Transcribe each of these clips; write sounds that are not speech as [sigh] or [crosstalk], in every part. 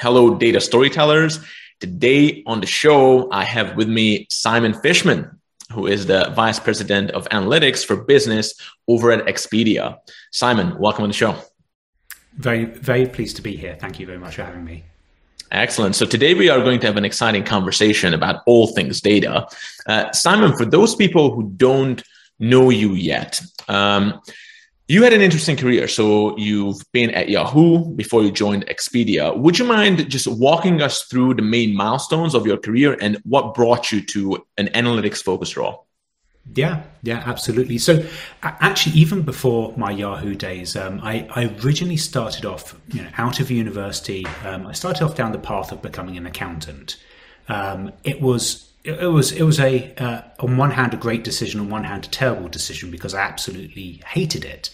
Hello, data storytellers. Today on the show, I have with me Simon Fishman, who is the Vice President of Analytics for Business over at Expedia. Simon, welcome on the show. Very, very pleased to be here. Thank you very much for having me. Excellent. So today we are going to have an exciting conversation about all things data. Uh, Simon, for those people who don't know you yet, um, you had an interesting career. So you've been at Yahoo before you joined Expedia. Would you mind just walking us through the main milestones of your career and what brought you to an analytics focused role? Yeah, yeah, absolutely. So, actually, even before my Yahoo days, um, I, I, originally started off, you know, out of university. Um, I started off down the path of becoming an accountant. Um, it was it was it was a uh, on one hand a great decision, on one hand a terrible decision because I absolutely hated it.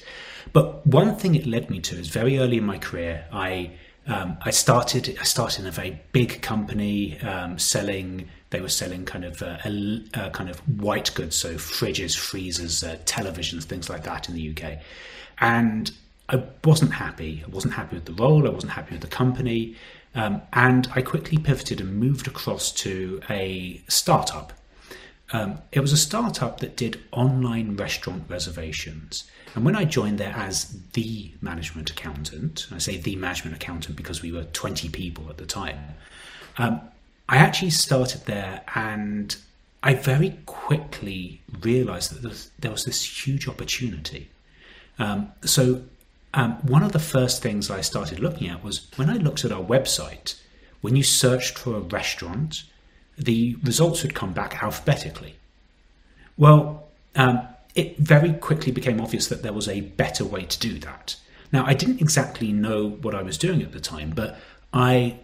But one thing it led me to is very early in my career, I um, I started I started in a very big company um, selling. They were selling kind of uh, a, a kind of white goods, so fridges, freezers, uh, televisions, things like that in the UK. And I wasn't happy. I wasn't happy with the role. I wasn't happy with the company. Um, and I quickly pivoted and moved across to a startup. Um, it was a startup that did online restaurant reservations. And when I joined there as the management accountant, I say the management accountant because we were 20 people at the time, um, I actually started there and I very quickly realized that there was this huge opportunity. Um, so um, one of the first things I started looking at was when I looked at our website, when you searched for a restaurant, the results would come back alphabetically. Well, um, it very quickly became obvious that there was a better way to do that. Now, I didn't exactly know what I was doing at the time, but I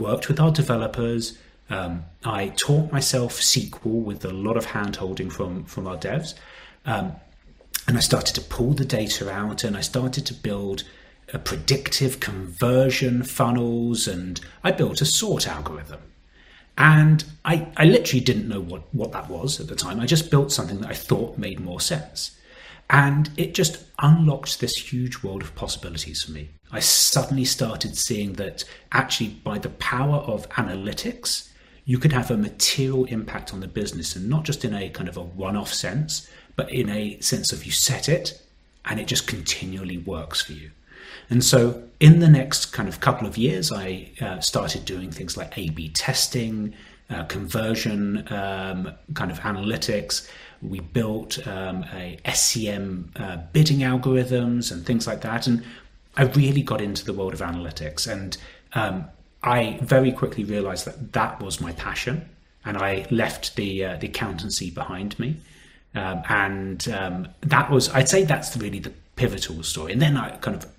worked with our developers. Um, I taught myself SQL with a lot of hand holding from, from our devs. Um, and I started to pull the data out and I started to build a predictive conversion funnels and I built a sort algorithm. And I, I literally didn't know what, what that was at the time. I just built something that I thought made more sense. And it just unlocked this huge world of possibilities for me. I suddenly started seeing that actually, by the power of analytics, you could have a material impact on the business and not just in a kind of a one off sense, but in a sense of you set it and it just continually works for you. And so, in the next kind of couple of years, I uh, started doing things like A B testing, uh, conversion um, kind of analytics. We built um, a SEM uh, bidding algorithms and things like that. And I really got into the world of analytics. And um, I very quickly realized that that was my passion. And I left the, uh, the accountancy behind me. Um, and um, that was, I'd say that's really the pivotal story. And then I kind of,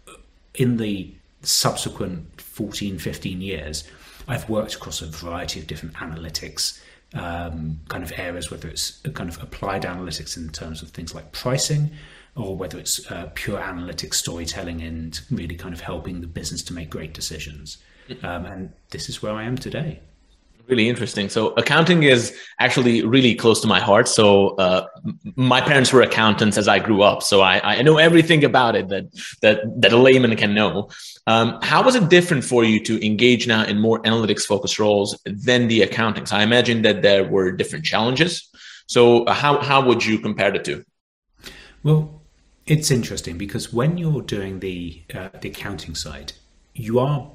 in the subsequent 14, 15 years, I've worked across a variety of different analytics um, kind of areas, whether it's kind of applied analytics in terms of things like pricing, or whether it's uh, pure analytics storytelling and really kind of helping the business to make great decisions. Mm-hmm. Um, and this is where I am today really interesting. So accounting is actually really close to my heart. So uh, my parents were accountants as I grew up, so I, I know everything about it that that that a layman can know. Um, how was it different for you to engage now in more analytics focused roles than the accounting? So I imagine that there were different challenges. So how how would you compare the two? Well, it's interesting because when you're doing the uh, the accounting side, you are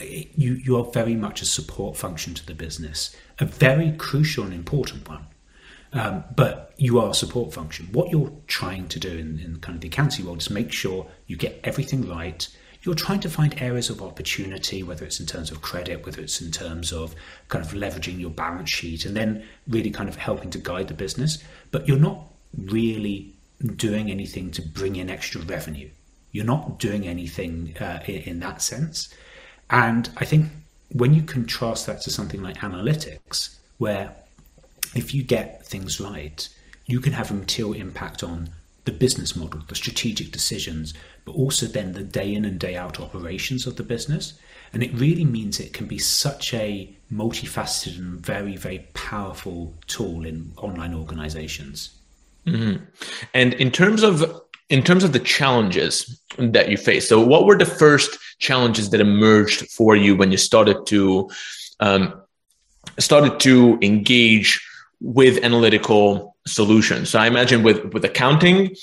you you are very much a support function to the business, a very crucial and important one. Um, but you are a support function. What you're trying to do in, in kind of the accounting world is make sure you get everything right. You're trying to find areas of opportunity, whether it's in terms of credit, whether it's in terms of kind of leveraging your balance sheet, and then really kind of helping to guide the business. But you're not really doing anything to bring in extra revenue. You're not doing anything uh, in, in that sense. And I think when you contrast that to something like analytics, where if you get things right, you can have a material impact on the business model, the strategic decisions, but also then the day in and day out operations of the business. And it really means it can be such a multifaceted and very, very powerful tool in online organizations. Mm-hmm. And in terms of in terms of the challenges that you face, so what were the first challenges that emerged for you when you started to um, started to engage with analytical solutions? So I imagine with with accounting,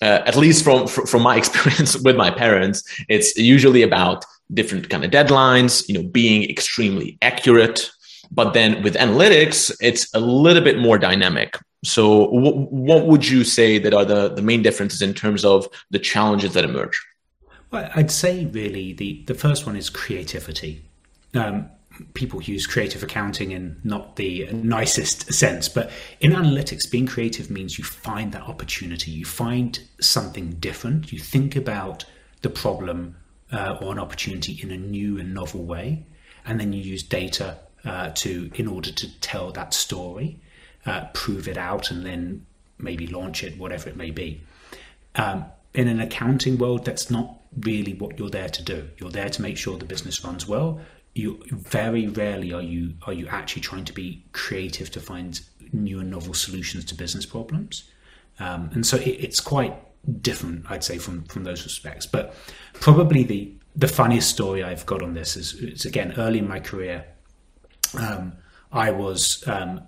uh, at least from from my [laughs] experience with my parents, it's usually about different kind of deadlines, you know, being extremely accurate. But then with analytics, it's a little bit more dynamic. So, w- what would you say that are the, the main differences in terms of the challenges that emerge? Well, I'd say really the, the first one is creativity. Um, people use creative accounting in not the nicest sense, but in analytics, being creative means you find that opportunity, you find something different, you think about the problem uh, or an opportunity in a new and novel way, and then you use data uh, to in order to tell that story uh, prove it out, and then maybe launch it, whatever it may be. Um, in an accounting world, that's not really what you're there to do. You're there to make sure the business runs well. You very rarely are you are you actually trying to be creative to find new and novel solutions to business problems. Um, and so it, it's quite different, I'd say, from from those respects. But probably the the funniest story I've got on this is, is again early in my career. Um, I was um,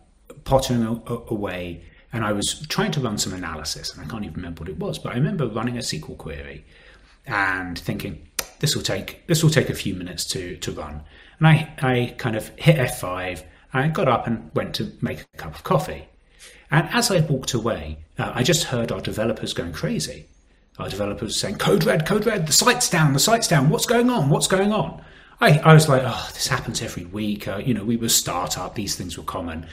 pottering away and I was trying to run some analysis, and I can't even remember what it was, but I remember running a SQL query and thinking this will take this will take a few minutes to to run. And I I kind of hit F5. I got up and went to make a cup of coffee. And as I walked away, uh, I just heard our developers going crazy. Our developers saying, "Code red, code red, the site's down, the site's down. What's going on? What's going on?" I, I was like, "Oh, this happens every week." Uh, you know, we were startup; these things were common.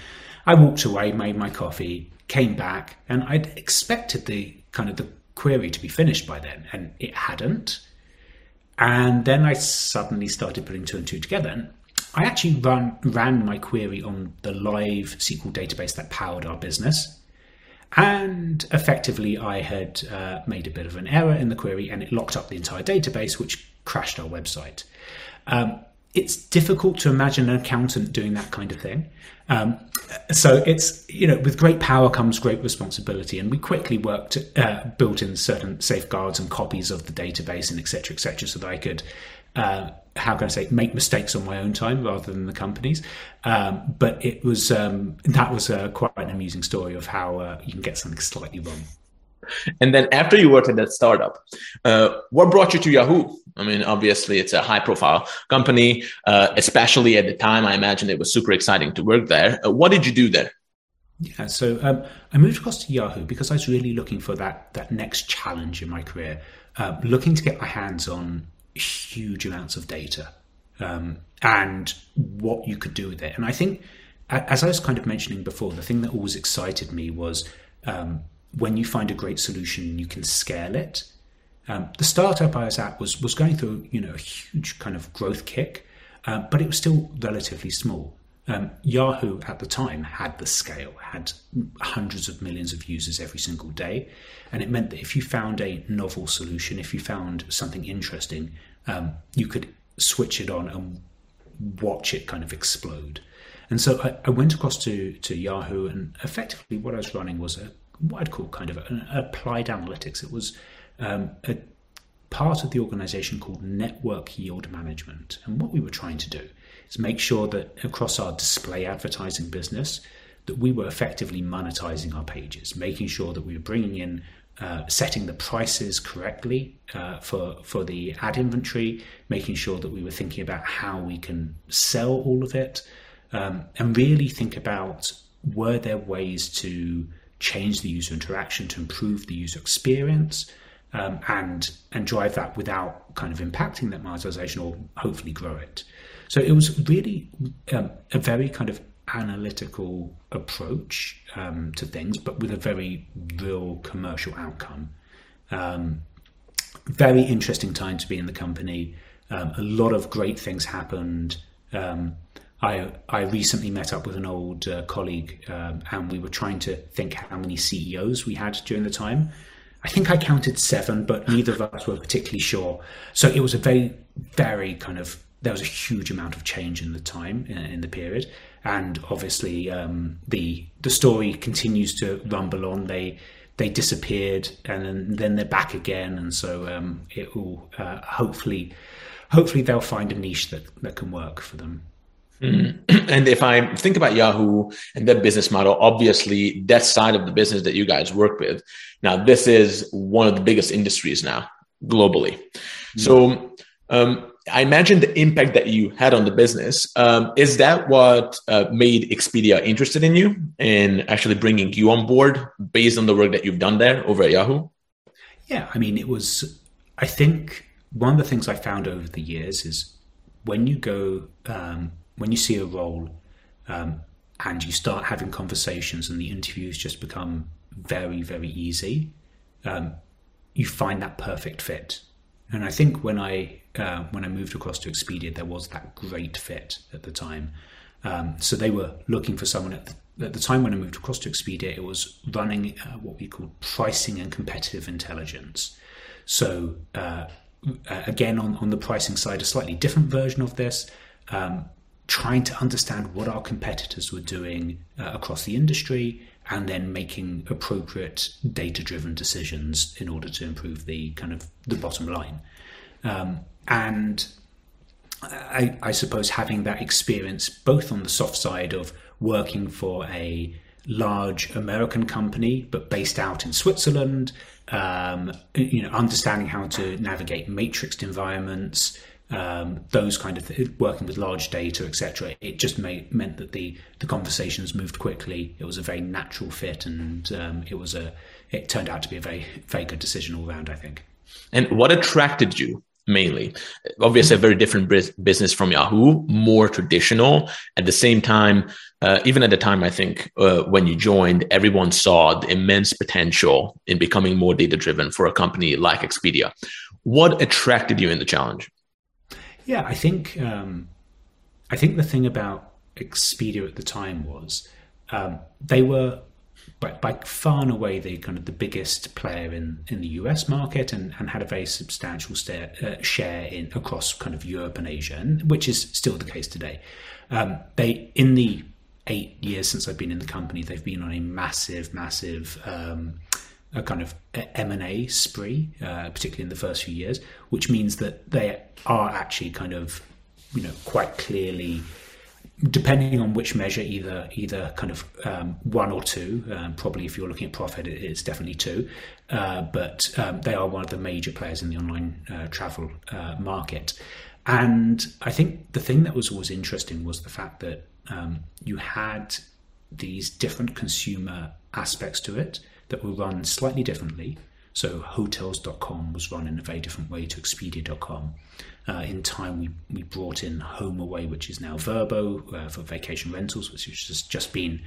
I walked away, made my coffee, came back, and I'd expected the kind of the query to be finished by then, and it hadn't. And then I suddenly started putting two and two together. And I actually ran my query on the live SQL database that powered our business. And effectively, I had uh, made a bit of an error in the query and it locked up the entire database, which crashed our website. Um, it's difficult to imagine an accountant doing that kind of thing. Um, so it's you know with great power comes great responsibility, and we quickly worked uh, built in certain safeguards and copies of the database and etc. etc. so that I could. Uh, how can I say make mistakes on my own time rather than the company's, um, but it was um, that was uh, quite an amusing story of how uh, you can get something slightly wrong. And then after you worked at that startup, uh, what brought you to Yahoo? I mean, obviously, it's a high profile company, uh, especially at the time. I imagine it was super exciting to work there. Uh, what did you do there? Yeah, so um, I moved across to Yahoo because I was really looking for that that next challenge in my career, uh, looking to get my hands on huge amounts of data um, and what you could do with it. And I think, as I was kind of mentioning before, the thing that always excited me was um, when you find a great solution, you can scale it. Um, the startup I was at was was going through you know a huge kind of growth kick, uh, but it was still relatively small. Um, Yahoo at the time had the scale, had hundreds of millions of users every single day, and it meant that if you found a novel solution, if you found something interesting, um, you could switch it on and watch it kind of explode. And so I, I, went across to, to Yahoo, and effectively what I was running was a what I'd call kind of an applied analytics. It was um, a part of the organization called Network Yield Management. And what we were trying to do is make sure that across our display advertising business, that we were effectively monetizing our pages, making sure that we were bringing in uh, setting the prices correctly uh, for for the ad inventory, making sure that we were thinking about how we can sell all of it, um, and really think about were there ways to change the user interaction to improve the user experience um, and and drive that without kind of impacting that monetization or hopefully grow it. So it was really um, a very kind of analytical approach um, to things, but with a very real commercial outcome. Um, very interesting time to be in the company. Um, a lot of great things happened. Um, I I recently met up with an old uh, colleague, um, and we were trying to think how many CEOs we had during the time. I think I counted seven, but neither of us were particularly sure. So it was a very, very kind of there was a huge amount of change in the time in, in the period, and obviously um, the the story continues to rumble on. They they disappeared and then, then they're back again, and so um, it will uh, hopefully hopefully they'll find a niche that that can work for them. Mm. [clears throat] And if I think about Yahoo and their business model, obviously that side of the business that you guys work with, now this is one of the biggest industries now globally. Mm. So um, I imagine the impact that you had on the business um, is that what uh, made Expedia interested in you and actually bringing you on board based on the work that you've done there over at Yahoo? Yeah, I mean, it was. I think one of the things I found over the years is when you go um, when you see a role um, and you start having conversations and the interviews just become very very easy, um, you find that perfect fit. And I think when I uh, when I moved across to Expedia, there was that great fit at the time. Um, so they were looking for someone at the, at the, time when I moved across to Expedia. It was running uh, what we called pricing and competitive intelligence. So uh, again, on on the pricing side, a slightly different version of this. Um, trying to understand what our competitors were doing uh, across the industry and then making appropriate data driven decisions in order to improve the kind of the bottom line. Um, and I, I, suppose having that experience both on the soft side of working for a large American company but based out in Switzerland, um, you know, understanding how to navigate matrixed environments, um, those kind of th- working with large data, etc. It just meant that the the conversations moved quickly. It was a very natural fit, and um, it was a it turned out to be a very very good decision all round. I think. And what attracted you mainly? Obviously, a very different business from Yahoo, more traditional. At the same time, uh, even at the time, I think uh, when you joined, everyone saw the immense potential in becoming more data driven for a company like Expedia. What attracted you in the challenge? Yeah, I think um, I think the thing about Expedia at the time was um, they were by, by, far and away the kind of the biggest player in, in the US market and, and had a very substantial stare, uh, share in across kind of Europe and Asia, and, which is still the case today. Um, they in the eight years since I've been in the company, they've been on a massive, massive um, a kind of M&A spree, uh, particularly in the first few years, which means that they are actually kind of, you know, quite clearly, depending on which measure, either either kind of um, one or two. Um, probably, if you're looking at profit, it's definitely two. Uh, but um, they are one of the major players in the online uh, travel uh, market. And I think the thing that was always interesting was the fact that um, you had these different consumer aspects to it that were run slightly differently. So hotels.com was run in a very different way to expedia.com. Uh, in time, we, we brought in HomeAway, which is now Vrbo uh, for vacation rentals, which has just been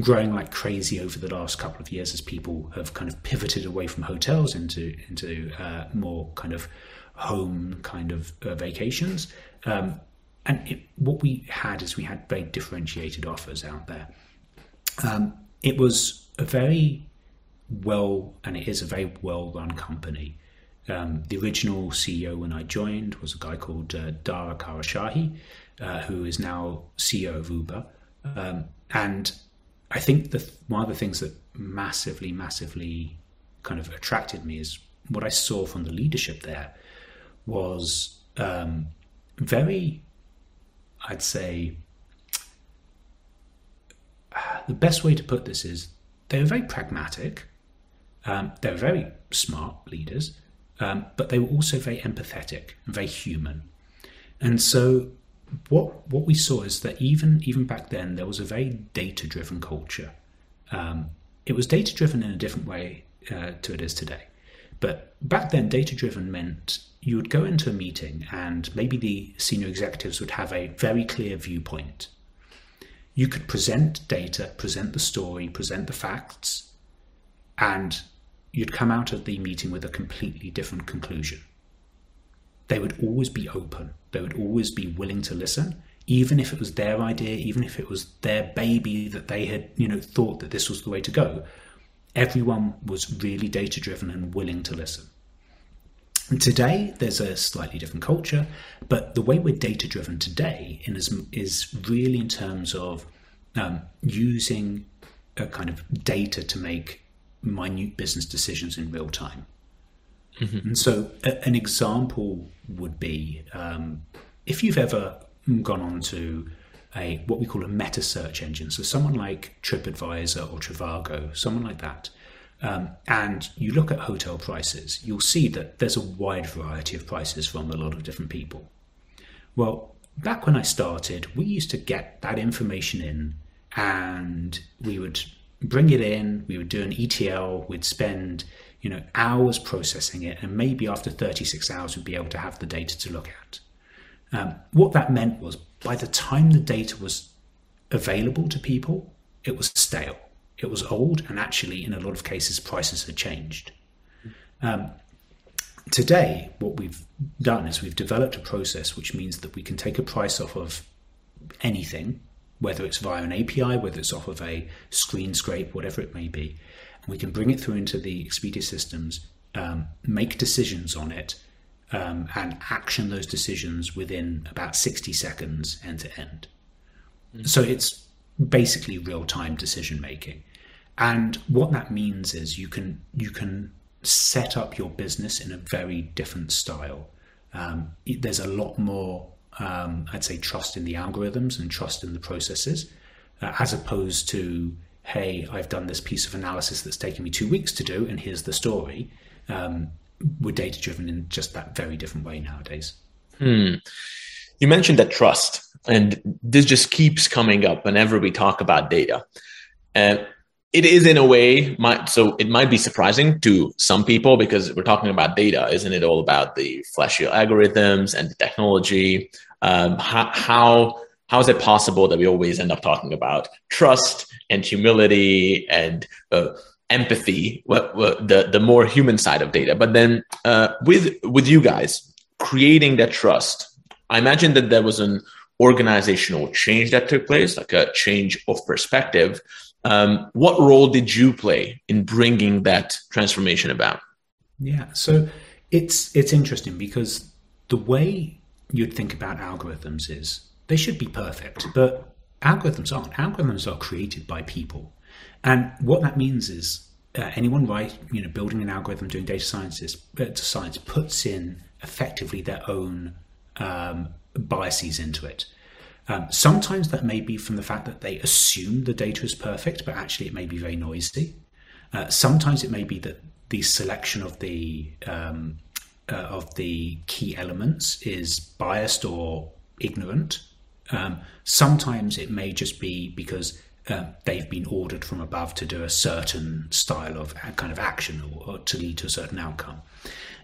growing like crazy over the last couple of years as people have kind of pivoted away from hotels into into uh, more kind of home kind of uh, vacations. Um, and it, what we had is we had very differentiated offers out there. Um, it was a very well, and it is a very well run company. Um, the original CEO when I joined was a guy called uh, Dara Khosrowshahi, uh, who is now CEO of Uber. Um, and I think that one of the things that massively, massively kind of attracted me is what I saw from the leadership there was um, very, I'd say, the best way to put this is they were very pragmatic um, they were very smart leaders, um, but they were also very empathetic and very human. And so, what what we saw is that even even back then there was a very data driven culture. Um, it was data driven in a different way uh, to it is today. But back then, data driven meant you would go into a meeting and maybe the senior executives would have a very clear viewpoint. You could present data, present the story, present the facts, and you'd come out of the meeting with a completely different conclusion. They would always be open, they would always be willing to listen, even if it was their idea, even if it was their baby that they had, you know, thought that this was the way to go. Everyone was really data driven and willing to listen. And today, there's a slightly different culture, but the way we're data driven today is, is really in terms of um, using a kind of data to make minute business decisions in real time. Mm-hmm. And so, a, an example would be um, if you've ever gone on to a what we call a meta search engine, so someone like TripAdvisor or Trivago, someone like that, um, and you look at hotel prices, you'll see that there's a wide variety of prices from a lot of different people. Well, back when I started, we used to get that information in and we would bring it in, we would do an ETL, we'd spend you know hours processing it, and maybe after 36 hours we'd be able to have the data to look at. Um, what that meant was by the time the data was available to people, it was stale, it was old, and actually in a lot of cases prices had changed. Um, today, what we've done is we've developed a process which means that we can take a price off of anything, whether it's via an API, whether it's off of a screen scrape, whatever it may be. And we can bring it through into the Expedia systems, um, make decisions on it, um, and action those decisions within about 60 seconds end to end. Mm. So it's basically real time decision making. And what that means is you can you can set up your business in a very different style. Um, there's a lot more, um, I'd say, trust in the algorithms and trust in the processes, uh, as opposed to, hey, I've done this piece of analysis that's taken me two weeks to do, and here's the story. Um, we're data driven in just that very different way nowadays. Hmm. You mentioned that trust, and this just keeps coming up whenever we talk about data. And it is in a way might so it might be surprising to some people because we're talking about data. Isn't it all about the flashy algorithms and the technology? Um, how, how how is it possible that we always end up talking about trust and humility and uh, empathy what, what, the the more human side of data? But then uh, with with you guys creating that trust i imagine that there was an organizational change that took place like a change of perspective um, what role did you play in bringing that transformation about? Yeah, so it's it's interesting because the way you'd think about algorithms is they should be perfect, but algorithms aren't. Algorithms are created by people, and what that means is uh, anyone right, you know, building an algorithm, doing data sciences, uh, science puts in effectively their own um, biases into it. Um, sometimes that may be from the fact that they assume the data is perfect, but actually it may be very noisy. Uh, sometimes it may be that the selection of the um, uh, of the key elements is biased or ignorant. Um, sometimes it may just be because uh, they've been ordered from above to do a certain style of uh, kind of action or, or, to lead to a certain outcome.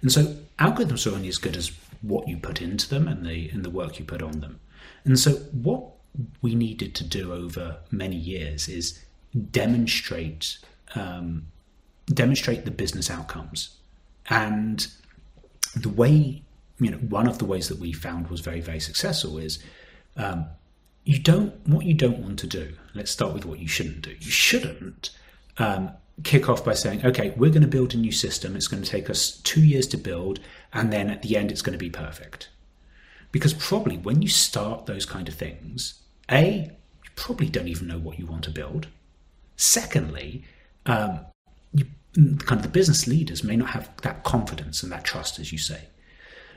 And so algorithms are only as good as what you put into them and the and the work you put on them. And so, what we needed to do over many years is demonstrate um, demonstrate the business outcomes, and the way you know one of the ways that we found was very very successful is um, you don't what you don't want to do. Let's start with what you shouldn't do. You shouldn't um, kick off by saying, okay, we're going to build a new system. It's going to take us two years to build, and then at the end, it's going to be perfect. Because probably when you start those kind of things, A, you probably don't even know what you want to build. Secondly, um, you, kind of the business leaders may not have that confidence and that trust, as you say.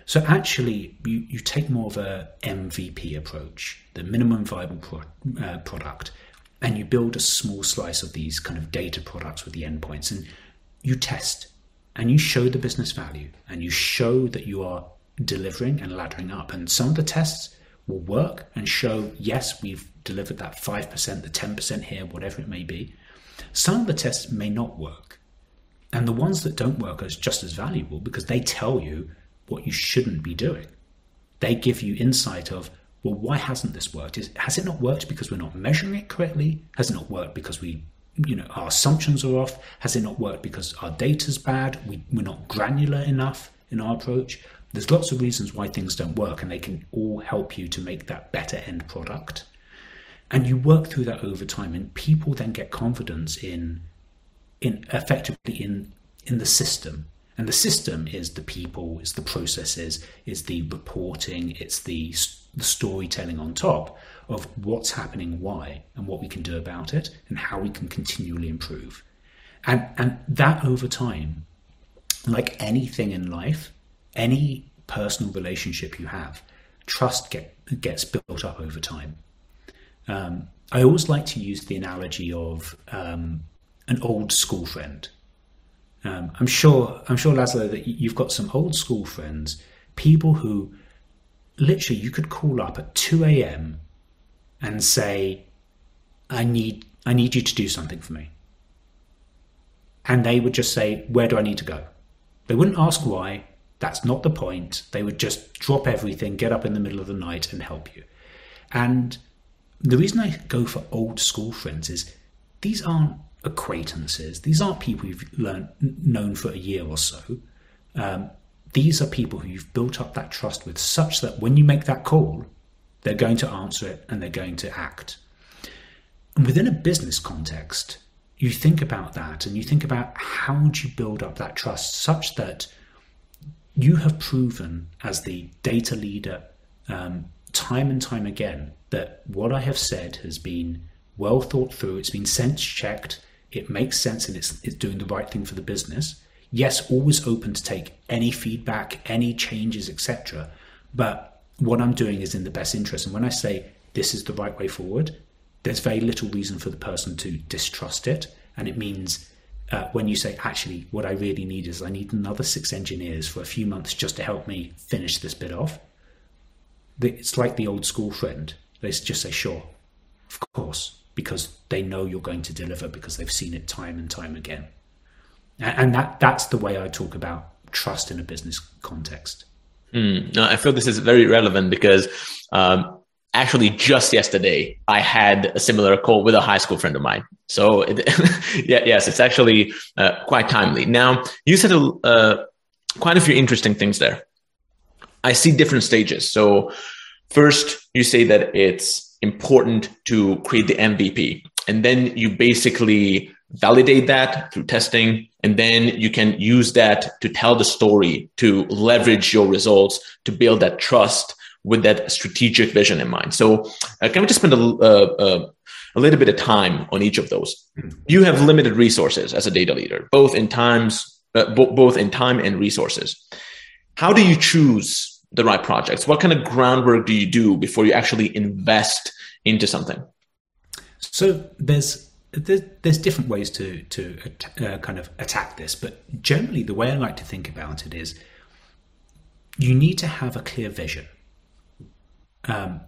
So actually, you, you take more of a MVP approach, the minimum viable pro, uh, product, and you build a small slice of these kind of data products with the endpoints, and you test, and you show the business value, and you show that you are delivering and laddering up. And some of the tests will work and show, yes, we've delivered that 5%, the 10% here, whatever it may be. Some of the tests may not work. And the ones that don't work are just as valuable because they tell you what you shouldn't be doing. They give you insight of, well, why hasn't this worked? Is, has it not worked because we're not measuring it correctly? Has it not worked because we, you know, our assumptions are off? Has it not worked because our data's bad? We, we're not granular enough in our approach? There's lots of reasons why things don't work, and they can all help you to make that better end product. And you work through that over time, and people then get confidence in, in effectively in in the system. And the system is the people, is the processes, is the reporting, it's the, the storytelling on top of what's happening, why, and what we can do about it, and how we can continually improve. And, and that over time, like anything in life, any personal relationship you have, trust get, gets built up over time. Um, I always like to use the analogy of um, an old school friend. Um, I'm sure, I'm sure, Laszlo, that you've got some old school friends, people who literally you could call up at 2 a.m. and say, "I need, I need you to do something for me," and they would just say, "Where do I need to go?" They wouldn't ask why. That's not the point. They would just drop everything, get up in the middle of the night, and help you. And the reason I go for old school friends is these aren't acquaintances. These aren't people you've learned known for a year or so. Um, these are people who you've built up that trust with, such that when you make that call, they're going to answer it and they're going to act. And within a business context, you think about that and you think about how do you build up that trust such that you have proven as the data leader um, time and time again that what I have said has been well thought through, it's been sense checked, it makes sense, and it's, it's doing the right thing for the business. Yes, always open to take any feedback, any changes, etc. But what I'm doing is in the best interest. And when I say this is the right way forward, there's very little reason for the person to distrust it. And it means uh, when you say, actually, what I really need is I need another six engineers for a few months just to help me finish this bit off. It's like the old school friend. They just say, sure, of course, because they know you're going to deliver because they've seen it time and time again. And that that's the way I talk about trust in a business context. Mm, I feel this is very relevant because um, actually just yesterday I had a similar call with a high school friend of mine. So it, [laughs] yeah, yes, it's actually uh, quite timely. Now you said uh, quite a few interesting things there. I see different stages. So first you say that it's important to create the MVP and then you basically validate that through testing and then you can use that to tell the story to leverage your results to build that trust with that strategic vision in mind. So uh, can we just spend a, uh, uh, a little bit of time on each of those? You have limited resources as a data leader both in times uh, b- both in time and resources. How do you choose the right projects? What kind of groundwork do you do before you actually invest into something? So there's there's different ways to to uh, kind of attack this, but generally the way I like to think about it is you need to have a clear vision. Um,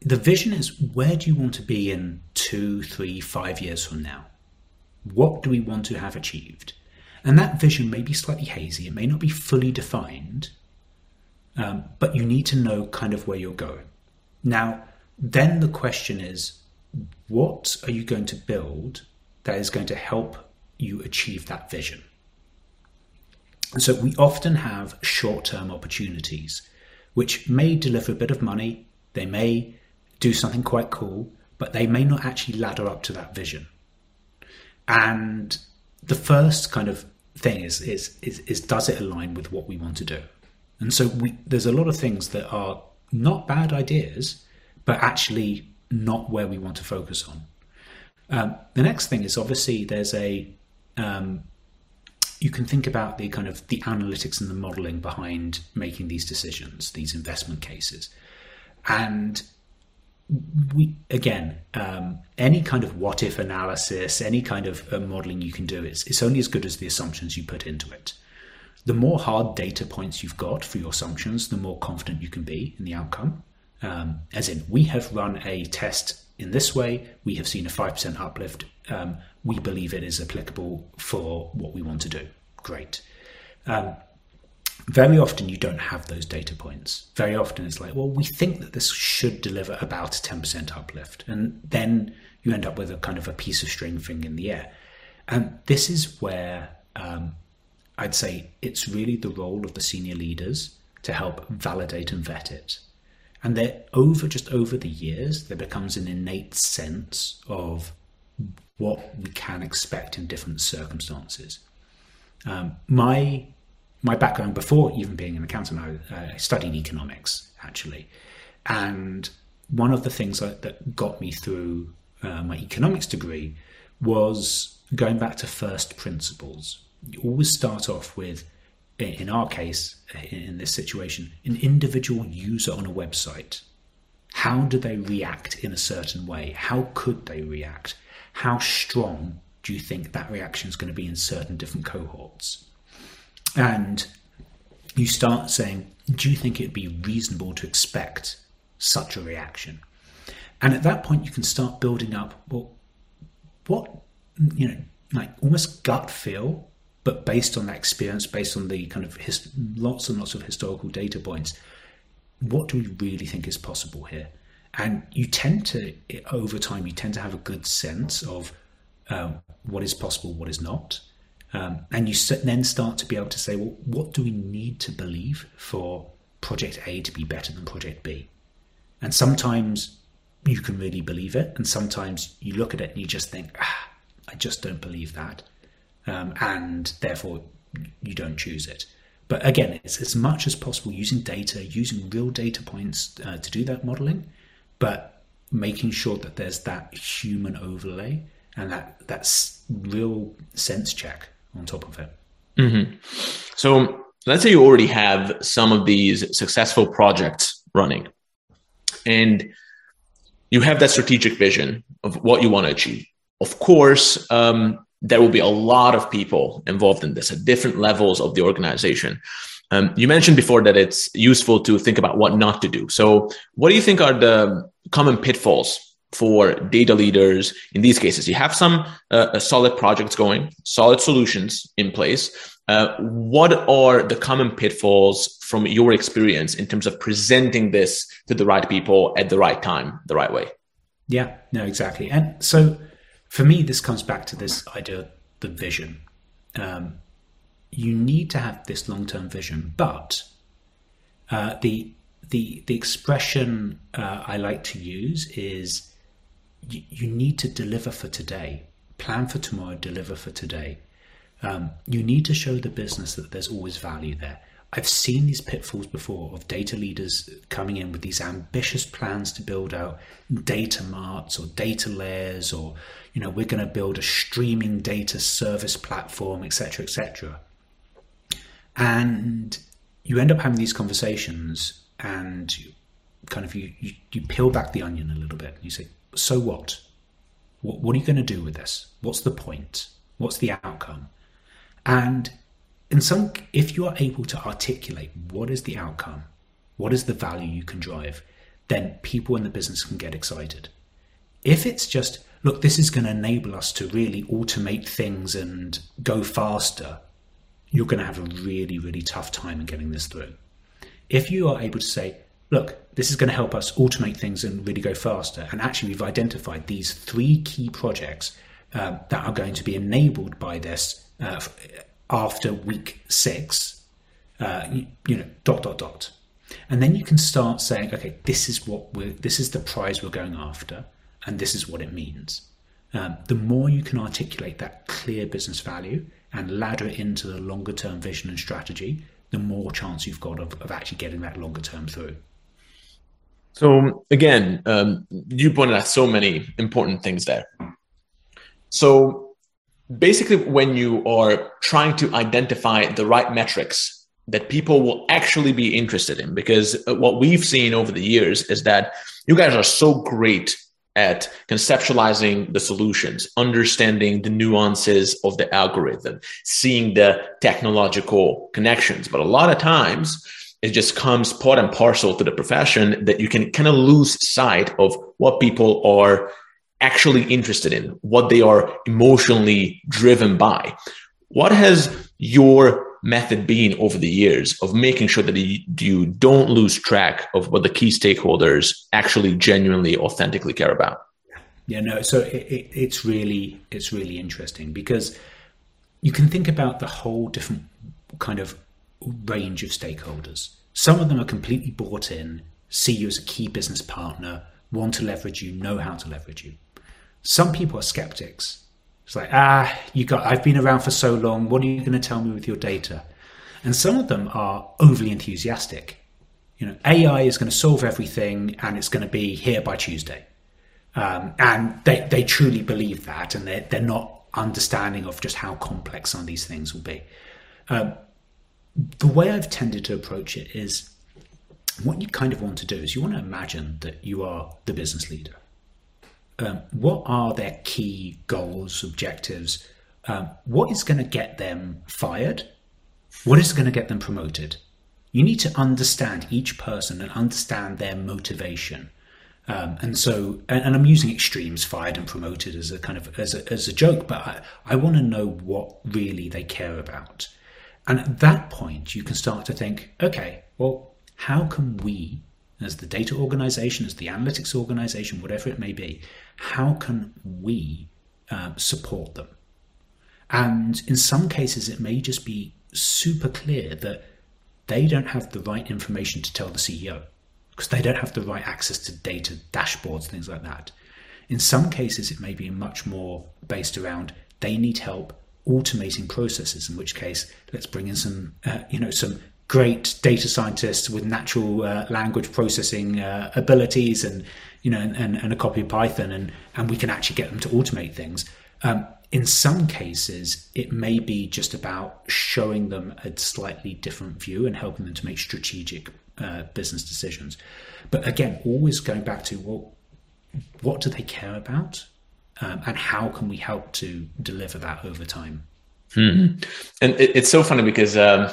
the vision is where do you want to be in two, three, five years from now? What do we want to have achieved? And that vision may be slightly hazy, it may not be fully defined, um, but you need to know kind of where you're going. Now, then the question is what are you going to build that is going to help you achieve that vision? So we often have short term opportunities which may deliver a bit of money, they may do something quite cool, but they may not actually ladder up to that vision. And the first kind of thing is is is, is does it align with what we want to do? And so we, there's a lot of things that are not bad ideas, but actually not where we want to focus on. Um, the next thing is obviously there's a um, you can think about the kind of the analytics and the modeling behind making these decisions, these investment cases, and we again um, any kind of what if analysis, any kind of uh, modeling you can do, it's it's only as good as the assumptions you put into it. The more hard data points you've got for your assumptions, the more confident you can be in the outcome. Um, as in, we have run a test in this way, we have seen a 5% uplift. Um, we believe it is applicable for what we want to do. Great. Um, very often you don't have those data points. Very often it's like, well, we think that this should deliver about a 10% uplift. And then you end up with a kind of a piece of string thing in the air. And this is where um, I'd say it's really the role of the senior leaders to help validate and vet it and that over just over the years there becomes an innate sense of what we can expect in different circumstances um, my my background before even being an accountant I, studied economics actually and one of the things that, that got me through uh, my economics degree was going back to first principles. You always start off with, in our case, in this situation, an individual user on a website. How do they react in a certain way? How could they react? How strong do you think that reaction is going to be in certain different cohorts? And you start saying, do you think it'd be reasonable to expect such a reaction? And at that point, you can start building up, well, what, you know, like almost gut feel, but based on that experience, based on the kind of his, lots and lots of historical data points, what do we really think is possible here? And you tend to, over time, you tend to have a good sense of um, what is possible, what is not. Um, and you then start to be able to say, well, what do we need to believe for project A to be better than project B? And sometimes you can really believe it, and sometimes you look at it and you just think, ah, I just don't believe that, um, and therefore you don't choose it. But again, it's as much as possible using data, using real data points uh, to do that modeling, but making sure that there's that human overlay and that that's real sense check on top of it. Mm-hmm. So let's say you already have some of these successful projects running, and you have that strategic vision of what you want to achieve. Of course, um, there will be a lot of people involved in this at different levels of the organization. Um, you mentioned before that it's useful to think about what not to do. So, what do you think are the common pitfalls for data leaders in these cases you have some uh, solid projects going solid solutions in place uh, what are the common pitfalls from your experience in terms of presenting this to the right people at the right time the right way yeah no exactly and so for me this comes back to this idea the vision um, you need to have this long-term vision but uh, the the the expression uh, I like to use is you, you need to deliver for today. Plan for tomorrow, deliver for today. Um, you need to show the business that there's always value there. I've seen these pitfalls before of data leaders coming in with these ambitious plans to build out data marts or data layers, or you know, we're going to build a streaming data service platform, etc., etc. And you end up having these conversations, and kind of you, you you peel back the onion a little bit. and You say, so what? what? What are you going to do with this? What's the point? What's the outcome? And in some, if you are able to articulate what is the outcome, what is the value you can drive, then people in the business can get excited. If it's just, look, this is going to enable us to really automate things and go faster, you're going to have a really, really tough time in getting this through. If you are able to say, look, this is going to help us automate things and really go faster. And actually, we've identified these three key projects uh, that are going to be enabled by this uh, after week six. Uh, you, you, know, dot dot dot, and then you can start saying, okay, this is what we're, this is the prize we're going after, and this is what it means. Um, the more you can articulate that clear business value and ladder it into the longer term vision and strategy, the more chance you've got of, of actually getting that longer term through. So again, um, you pointed out so many important things there. So basically, when you are trying to identify the right metrics that people will actually be interested in, because uh, what we've seen over the years is that you guys are so great at conceptualizing the solutions, understanding the nuances of the algorithm, seeing the technological connections. But a lot of times, it just comes part and parcel to the profession that you can kind of lose sight of what people are actually interested in, what they are emotionally driven by. What has your method been over the years of making sure that you don't lose track of what the key stakeholders actually genuinely authentically care about yeah no so it, it, it's really it's really interesting because you can think about the whole different kind of range of stakeholders. Some of them are completely bought in, see you as a key business partner, want to leverage you, know how to leverage you. Some people are skeptics. It's like, ah, you got I've been around for so long, what are you going to tell me with your data? And some of them are overly enthusiastic. You know, AI is going to solve everything and it's going to be here by Tuesday. Um, and they, they truly believe that and they're, they're not understanding of just how complex some of these things will be. Um, the way I've tended to approach it is what you kind of want to do is you want to imagine that you are the business leader. Um, what are their key goals, objectives? Um, what is going to get them fired? What is going to get them promoted? You need to understand each person and understand their motivation. Um, and so, and, and, I'm using extremes, fired and promoted, as a kind of as a, as a joke, but I, I want to know what really they care about. And at that point, you can start to think, okay, well, how can we, as the data organization, as the analytics organization, whatever it may be, how can we uh, support them? And in some cases, it may just be super clear that they don't have the right information to tell the CEO because they don't have the right access to data dashboards, things like that. In some cases, it may be much more based around they need help automating processes. In which case, let's bring in some, uh, you know, some great data scientists with natural uh, language processing uh, abilities, and you know, and, and, a copy of Python, and and we can actually get them to automate things. Um, in some cases, it may be just about showing them a slightly different view and helping them to make strategic uh, business decisions. But again, always going back to well, what do they care about, um, and how can we help to deliver that over time? hmm And it, it's so funny because um,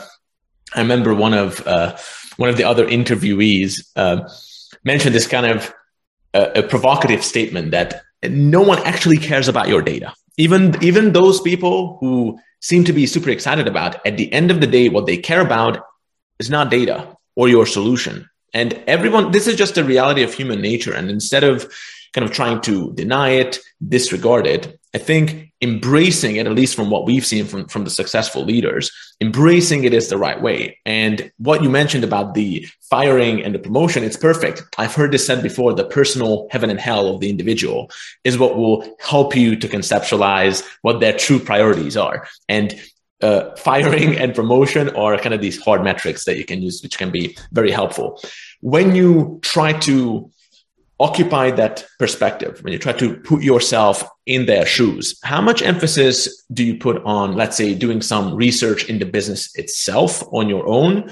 I remember one of uh, one of the other interviewees uh, mentioned this kind of uh, a provocative statement that no one actually cares about your data. Even even those people who seem to be super excited about at the end of the day what they care about is not data or your solution. And everyone this is just a reality of human nature. And instead of kind of trying to deny it disregard it i think embracing it, at least from what we've seen from, from the successful leaders, embracing it is the right way. And what you mentioned about the firing and the promotion, it's perfect. I've heard this said before the personal heaven and hell of the individual is what will help you to conceptualize what their true priorities are. And uh, firing and promotion are kind of these hard metrics that you can use, which can be very helpful. When you try to occupy that perspective, when you try to put yourself in their shoes, how much emphasis do you put on, let's say, doing some research in the business itself on your own?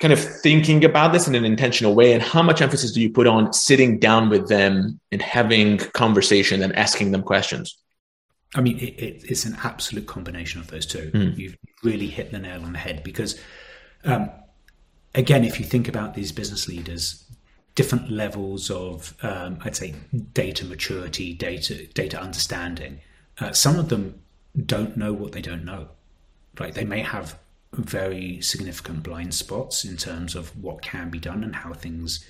Kind of thinking about this in an intentional way, and how much emphasis do you put on sitting down with them and having conversation and asking them questions? I mean, it, it, it's an absolute combination of those two. Mm. You've really hit the nail on the head because, um, again, if you think about these business leaders, different levels of, um, I'd say, data maturity, data data understanding. Uh, some of them don't know what they don't know. Right? They may have very significant blind spots in terms of what can be done and how things,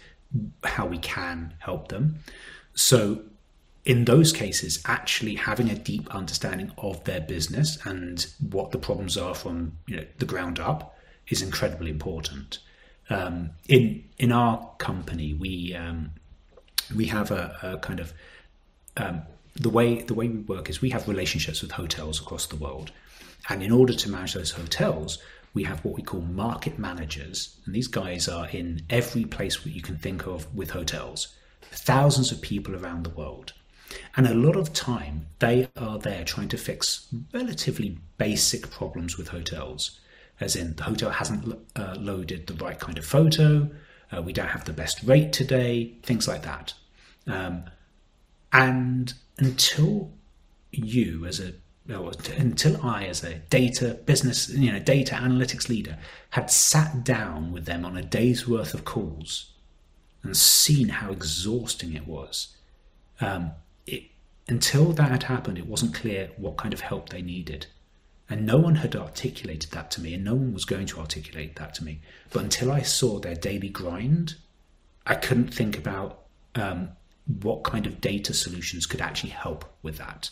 how we can help them. So in those cases, actually having a deep understanding of their business and what the problems are from you know, the ground up is incredibly important um, in in our company we um, we have a, a kind of um, the way the way we work is we have relationships with hotels across the world, and in order to manage those hotels, we have what we call market managers, and these guys are in every place that you can think of with hotels, thousands of people around the world. And a lot of time they are there trying to fix relatively basic problems with hotels as in the hotel hasn't uh, loaded the right kind of photo, uh, we don't have the best rate today, things like that. Um, and until you, as a until I, as a data business, you know, data analytics leader, had sat down with them on a day's worth of calls and seen how exhausting it was, um, it, until that had happened, it wasn't clear what kind of help they needed. And no one had articulated that to me, and no one was going to articulate that to me. But until I saw their daily grind, I couldn't think about um, what kind of data solutions could actually help with that.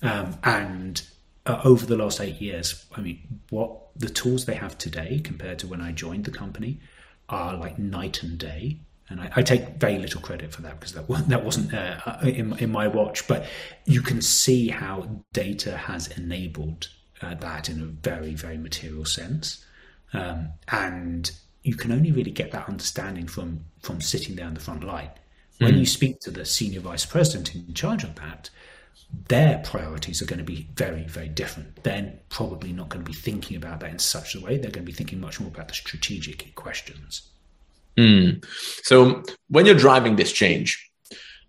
Um, and uh, over the last eight years, I mean, what the tools they have today compared to when I joined the company are like night and day. And I, I take very little credit for that because that, that wasn't uh, in, in my watch. But you can see how data has enabled uh, that in a very, very material sense. Um, and you can only really get that understanding from from sitting there on the front line. When mm. you speak to the senior vice president in charge of that, their priorities are going to be very, very different. They're probably not going to be thinking about that in such a way. They're going to be thinking much more about the strategic questions. Mm. So when you're driving this change,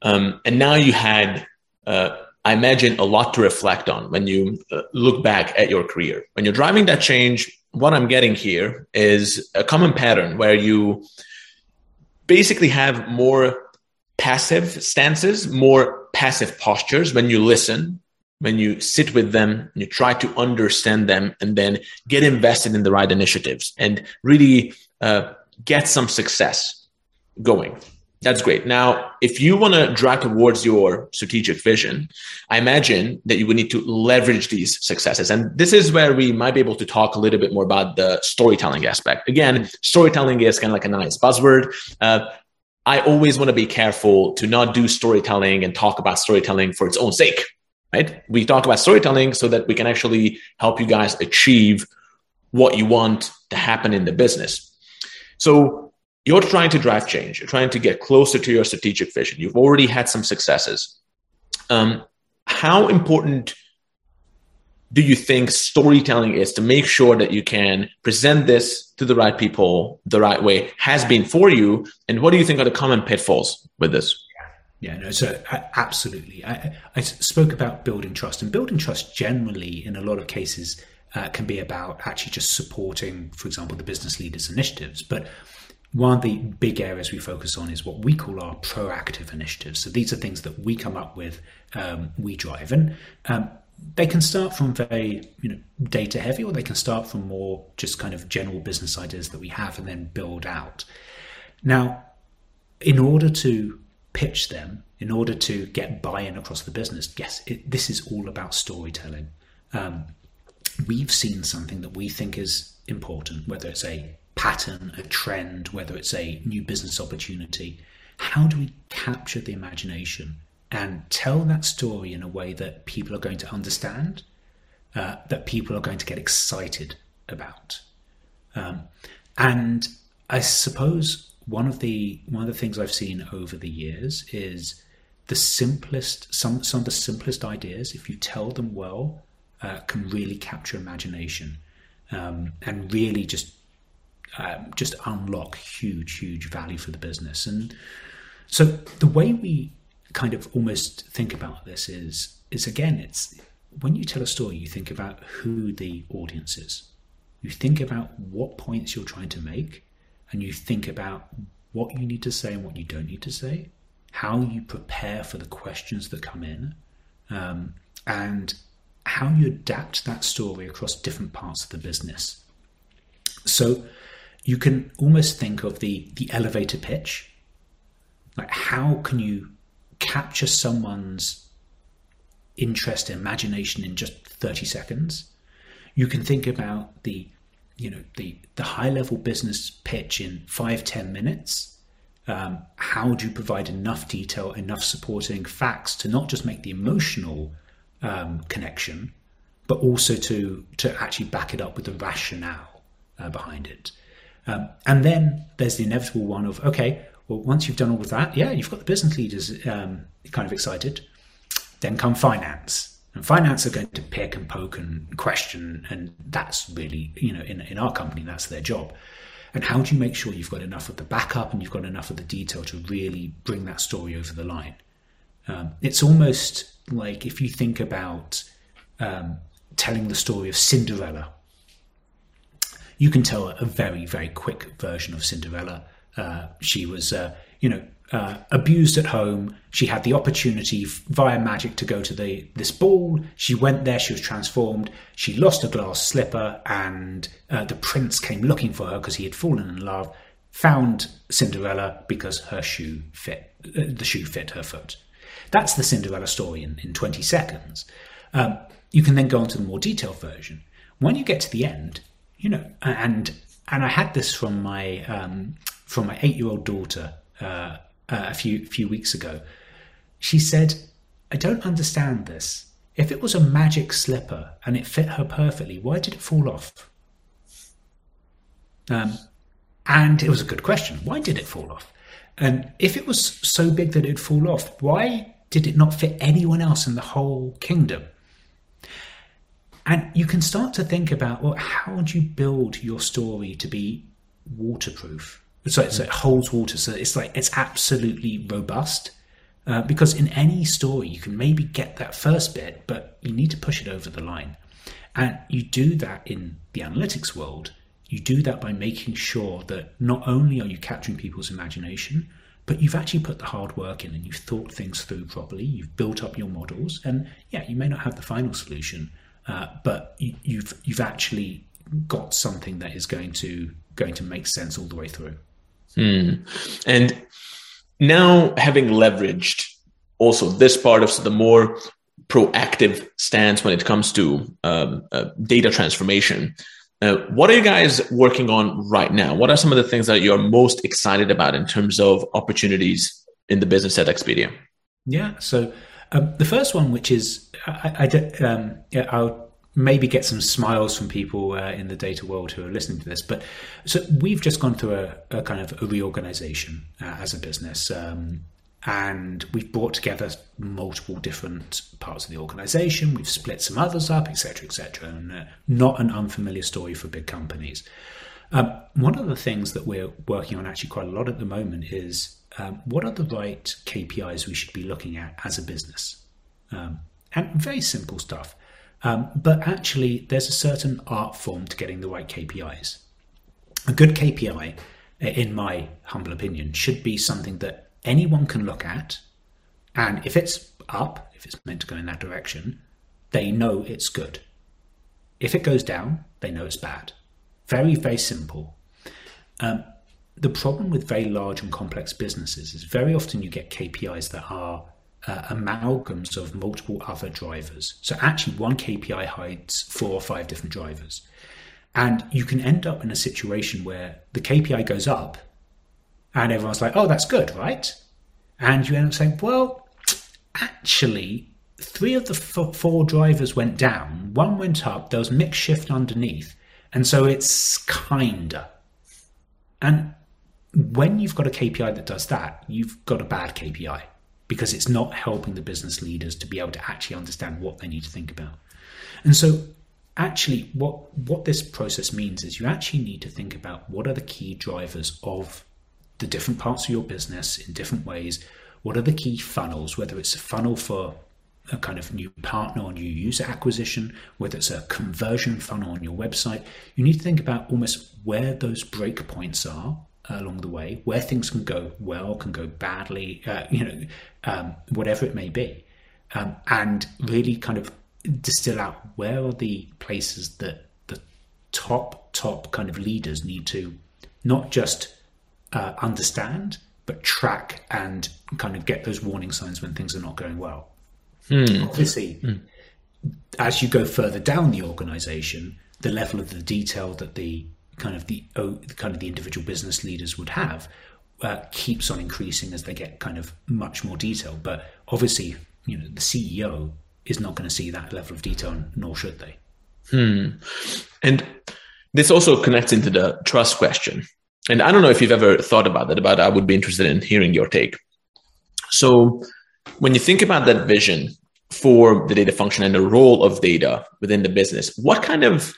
um, and now you had, uh, I imagine, a lot to reflect on when you uh, look back at your career. When you're driving that change, what I'm getting here is a common pattern where you basically have more passive stances, more passive postures when you listen, when you sit with them, you try to understand them, and then get invested in the right initiatives and really uh, get some success going. That's great. Now, if you want to drive towards your strategic vision, I imagine that you would need to leverage these successes. And this is where we might be able to talk a little bit more about the storytelling aspect. Again, storytelling is kind of like a nice buzzword. Uh, I always want to be careful to not do storytelling and talk about storytelling for its own sake, right? We talk about storytelling so that we can actually help you guys achieve what you want to happen in the business. So you're trying to drive change. You're trying to get closer to your strategic vision. You've already had some successes. Um, how important do you think storytelling is to make sure that you can present this to the right people the right way has been for you and what do you think are the common pitfalls with this yeah no so absolutely I, I spoke about building trust and building trust generally in a lot of cases uh, can be about actually just supporting for example the business leaders initiatives but one of the big areas we focus on is what we call our proactive initiatives. So these are things that we come up with, um, we drive, and um, they can start from very you know data heavy or they can start from more just kind of general business ideas that we have and then build out. Now in order to pitch them in order to get buy-in across the business yes it, this is all about storytelling. Um, we've seen something that we think is important whether it's a pattern a trend whether it's a new business opportunity how do we capture the imagination and tell that story in a way that people are going to understand, uh, that people are going to get excited about. Um, and I suppose one of the one of the things I've seen over the years is the simplest some some of the simplest ideas, if you tell them well, uh, can really capture imagination um, and really just um, just unlock huge huge value for the business. And so the way we kind of almost think about this is is again it's when you tell a story you think about who the audience is you think about what points you're trying to make and you think about what you need to say and what you don't need to say how you prepare for the questions that come in um, and how you adapt that story across different parts of the business so you can almost think of the the elevator pitch like how can you capture someone's interest imagination in just 30 seconds. You can think about the you know the the high level business pitch in five ten minutes. Um, how do you provide enough detail, enough supporting facts to not just make the emotional um, connection, but also to to actually back it up with the rationale uh, behind it. Um, and then there's the inevitable one of okay, well, once you've done all of that, yeah, you've got the business leaders um, kind of excited. Then come finance. And finance are going to pick and poke and question, and that's really, you know, in, in our company, that's their job. And how do you make sure you've got enough of the backup and you've got enough of the detail to really bring that story over the line? Um, it's almost like if you think about um, telling the story of Cinderella, you can tell a very, very quick version of Cinderella uh, she was, uh, you know, uh, abused at home. She had the opportunity via magic to go to the this ball. She went there. She was transformed. She lost a glass slipper, and uh, the prince came looking for her because he had fallen in love. Found Cinderella because her shoe fit. Uh, the shoe fit her foot. That's the Cinderella story in, in 20 seconds. Um, you can then go on to the more detailed version. When you get to the end, you know, and and I had this from my um, from my eight year old daughter uh, uh, a few few weeks ago. She said, "I don't understand this. If it was a magic slipper and it fit her perfectly, why did it fall off?" Um, and it was a good question. Why did it fall off? And if it was so big that it'd fall off, why did it not fit anyone else in the whole kingdom? And you can start to think about well, how do you build your story to be waterproof? So, so it holds water. So it's like it's absolutely robust. Uh, because in any story, you can maybe get that first bit, but you need to push it over the line. And you do that in the analytics world. You do that by making sure that not only are you capturing people's imagination, but you've actually put the hard work in and you've thought things through properly. You've built up your models, and yeah, you may not have the final solution, uh, but you, you've you've actually got something that is going to going to make sense all the way through. Hmm. And now, having leveraged also this part of the more proactive stance when it comes to um, uh, data transformation. Uh, what are you guys working on right now? What are some of the things that you're most excited about in terms of opportunities in the business at Expedia? Yeah, so um, the first one, which is I, I um, yeah, I'll maybe get some smiles from people uh, in the data world who are listening to this. But so we've just gone through a, a kind of a reorganization uh, as a business. Um, and we've brought together multiple different parts of the organization. We've split some others up, etc., etc. And uh, not an unfamiliar story for big companies. Um, one of the things that we're working on actually quite a lot at the moment is um, what are the right KPIs we should be looking at as a business? Um, and very simple stuff. Um, but actually, there's a certain art form to getting the right KPIs. A good KPI, in my humble opinion, should be something that anyone can look at, and if it's up, if it's meant to go in that direction, they know it's good. If it goes down, they know it's bad. Very, very simple. Um, the problem with very large and complex businesses is very often you get KPIs that are uh, amalgams of multiple other drivers. So actually, one KPI hides four or five different drivers. And you can end up in a situation where the KPI goes up and everyone's like, oh, that's good, right? And you end up saying, well, actually, three of the f- four drivers went down, one went up, there was mix shift underneath. And so it's kinda. And when you've got a KPI that does that, you've got a bad KPI because it's not helping the business leaders to be able to actually understand what they need to think about. And so actually what what this process means is you actually need to think about what are the key drivers of the different parts of your business in different ways. What are the key funnels, whether it's a funnel for a kind of new partner or new user acquisition, whether it's a conversion funnel on your website, you need to think about almost where those breakpoints are along the way, where things can go well, can go badly, uh, you know, um, whatever it may be, um, and really kind of distill out where are the places that the top top kind of leaders need to not just uh, understand, but track and kind of get those warning signs when things are not going well. Hmm. Obviously, hmm. as you go further down the organization, the level of the detail that the kind of the kind of the individual business leaders would have uh, keeps on increasing as they get kind of much more detail. But obviously, you know, the CEO is not going to see that level of detail, nor should they. Hmm. And this also connects into the trust question and I don't know if you've ever thought about that, but I would be interested in hearing your take. So, when you think about that vision for the data function and the role of data within the business, what kind of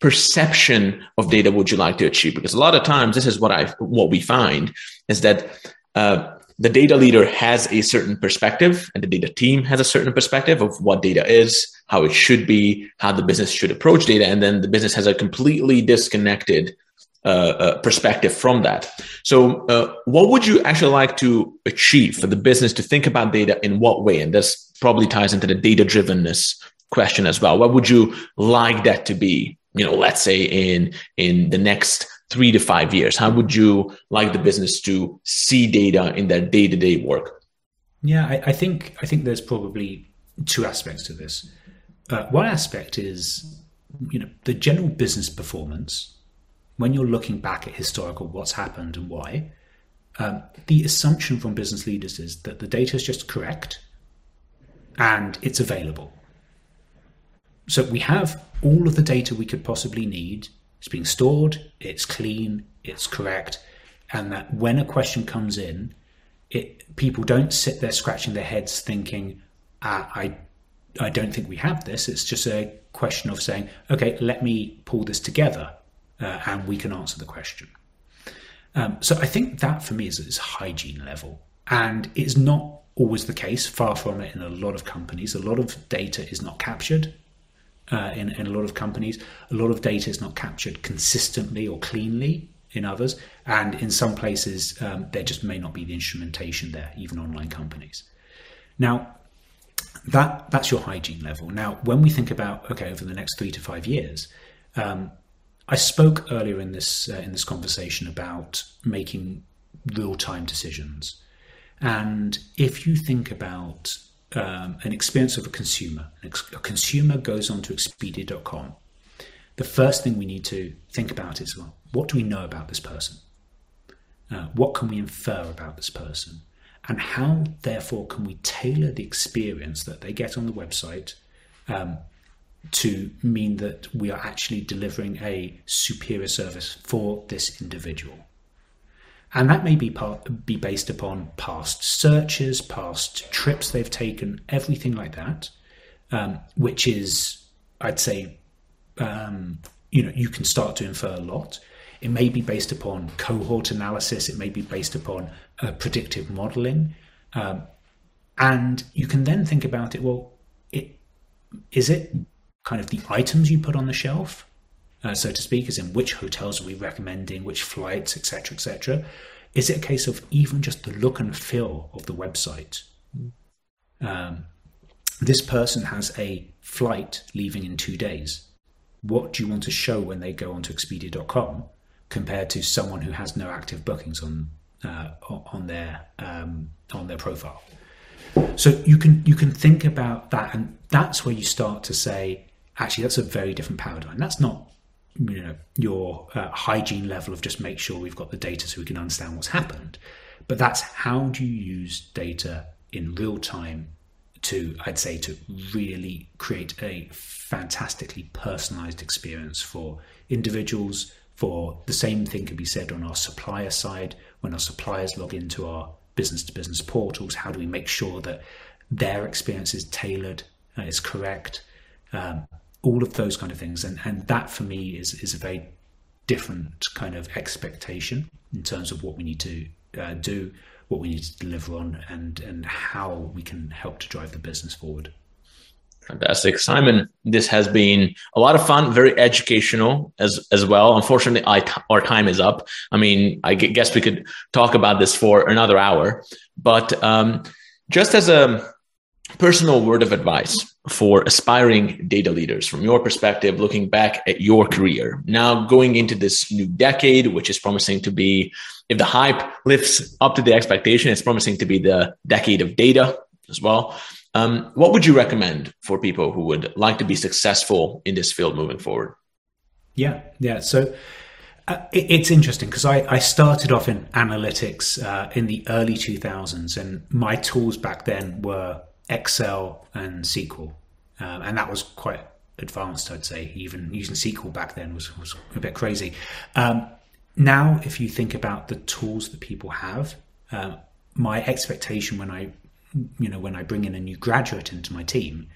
perception of data would you like to achieve? Because a lot of times, this is what I what we find is that uh, the data leader has a certain perspective, and the data team has a certain perspective of what data is, how it should be, how the business should approach data, and then the business has a completely disconnected uh, uh, perspective from that. So, uh, what would you actually like to achieve for the business to think about data in what way? And this probably ties into the data drivenness question as well. What would you like that to be? You know, let's say in in the next three to five years, how would you like the business to see data in their day to day work? Yeah, I, I, think I think there's probably two aspects to this. Uh, one aspect is you know the general business performance when you're looking back at historical what's happened and why, um, the assumption from business leaders is that the data is just correct and it's available. So we have all of the data we could possibly need. It's being stored, it's clean, it's correct, and that when a question comes in, it people don't sit there scratching their heads thinking, ah, I I don't think we have this. It's just a question of saying, okay, let me pull this together, uh, and we can answer the question. Um, so I think that for me is, is hygiene level, and it's not always the case. Far from it in a lot of companies. A lot of data is not captured uh, in, in a lot of companies. A lot of data is not captured consistently or cleanly in others, and in some places um, there just may not be the instrumentation there, even online companies. Now, that that's your hygiene level. Now, when we think about okay, over the next three to five years, um, I spoke earlier in this uh, in this conversation about making real time decisions, and if you think about um, an experience of a consumer. A consumer goes onto Expedia.com. The first thing we need to think about is well, what do we know about this person? Uh, what can we infer about this person? And how, therefore, can we tailor the experience that they get on the website um, to mean that we are actually delivering a superior service for this individual? And that may be, part, be based upon past searches, past trips they've taken, everything like that, um, which is, I'd say, um, you know, you can start to infer a lot. It may be based upon cohort analysis. It may be based upon uh, predictive modeling. Um, and you can then think about it, well, it, is it kind of the items you put on the shelf? Uh, so to speak, as in which hotels are we recommending, which flights, etc., etc. Is it a case of even just the look and feel of the website? Um, this person has a flight leaving in two days. What do you want to show when they go onto Expedia.com compared to someone who has no active bookings on uh, on their um, on their profile? So you can you can think about that, and that's where you start to say, actually, that's a very different paradigm. That's not you know your uh, hygiene level of just make sure we've got the data so we can understand what's happened. But that's how do you use data in real time to i'd say to really create a fantastically personalized experience for individuals for the same thing can be said on our supplier side. When our suppliers log into our business to business portals how do we make sure that their experience is tailored uh, is correct? Um, all of those kind of things. And, and that for me is, is a very different kind of expectation in terms of what we need to uh, do, what we need to deliver on, and, and how we can help to drive the business forward. Fantastic, Simon. This has been a lot of fun, very educational as as well. Unfortunately, I, our time is up. I mean, I guess we could talk about this for another hour, but um, just as a personal word of advice for aspiring data leaders from your perspective, looking back at your career. Now, going into this new decade, which is promising to be, if the hype lifts up to the expectation, it's promising to be the decade of data as well. Um, what would you recommend for people who would like to be successful in this field moving forward? Yeah, yeah. So uh, it, it's interesting because I, I, started off in analytics uh, in the early 2000s, and my tools back then were Excel and SQL, um, and that was quite advanced, I'd say. Even using SQL back then was, was a bit crazy. Um, now, if you think about the tools that people have, uh, my expectation when I, you know, when I bring in a new graduate into my team,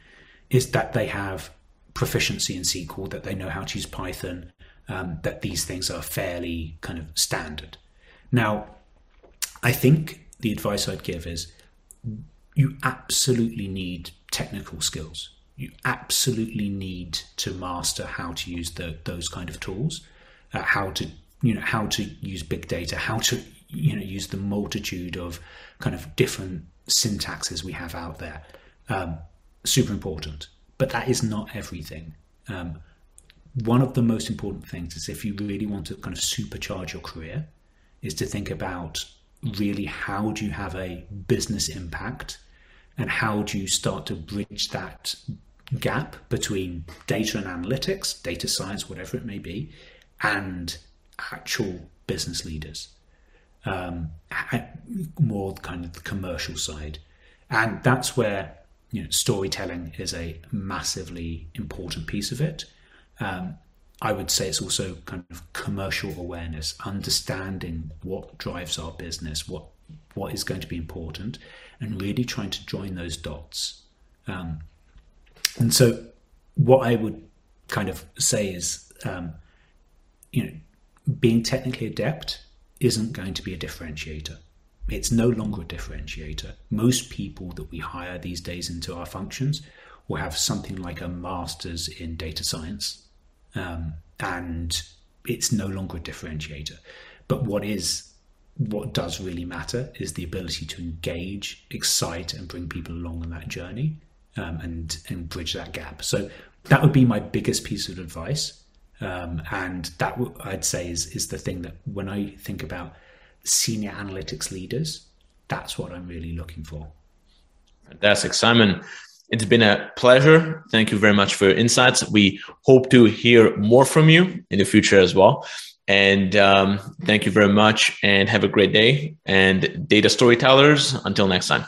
is that they have proficiency in SQL, that they know how to use Python, um, that these things are fairly kind of standard. Now, I think the advice I'd give is you absolutely need technical skills. You absolutely need to master how to use the, those kind of tools, uh, how to you know how to use big data, how to you know use the multitude of kind of different syntaxes we have out there. Um, super important, but that is not everything. Um, one of the most important things is if you really want to kind of supercharge your career, is to think about really how do you have a business impact? And how do you start to bridge that gap between data and analytics, data science, whatever it may be, and actual business leaders, um, more kind of the commercial side, and that's where you know storytelling is a massively important piece of it. Um, I would say it's also kind of commercial awareness, understanding what drives our business, what what is going to be important, and really trying to join those dots. Um, and so, what I would kind of say is, um, you know, being technically adept isn't going to be a differentiator. It's no longer a differentiator. Most people that we hire these days into our functions will have something like a master's in data science, um, and it's no longer a differentiator. But what is what does really matter is the ability to engage, excite, and bring people along on that journey um, and and bridge that gap. So that would be my biggest piece of advice. Um, and that w- I'd say is is the thing that when I think about senior analytics leaders, that's what I'm really looking for. Fantastic, Simon. It's been a pleasure. Thank you very much for your insights. We hope to hear more from you in the future as well. And um, thank you very much and have a great day. And data storytellers, until next time.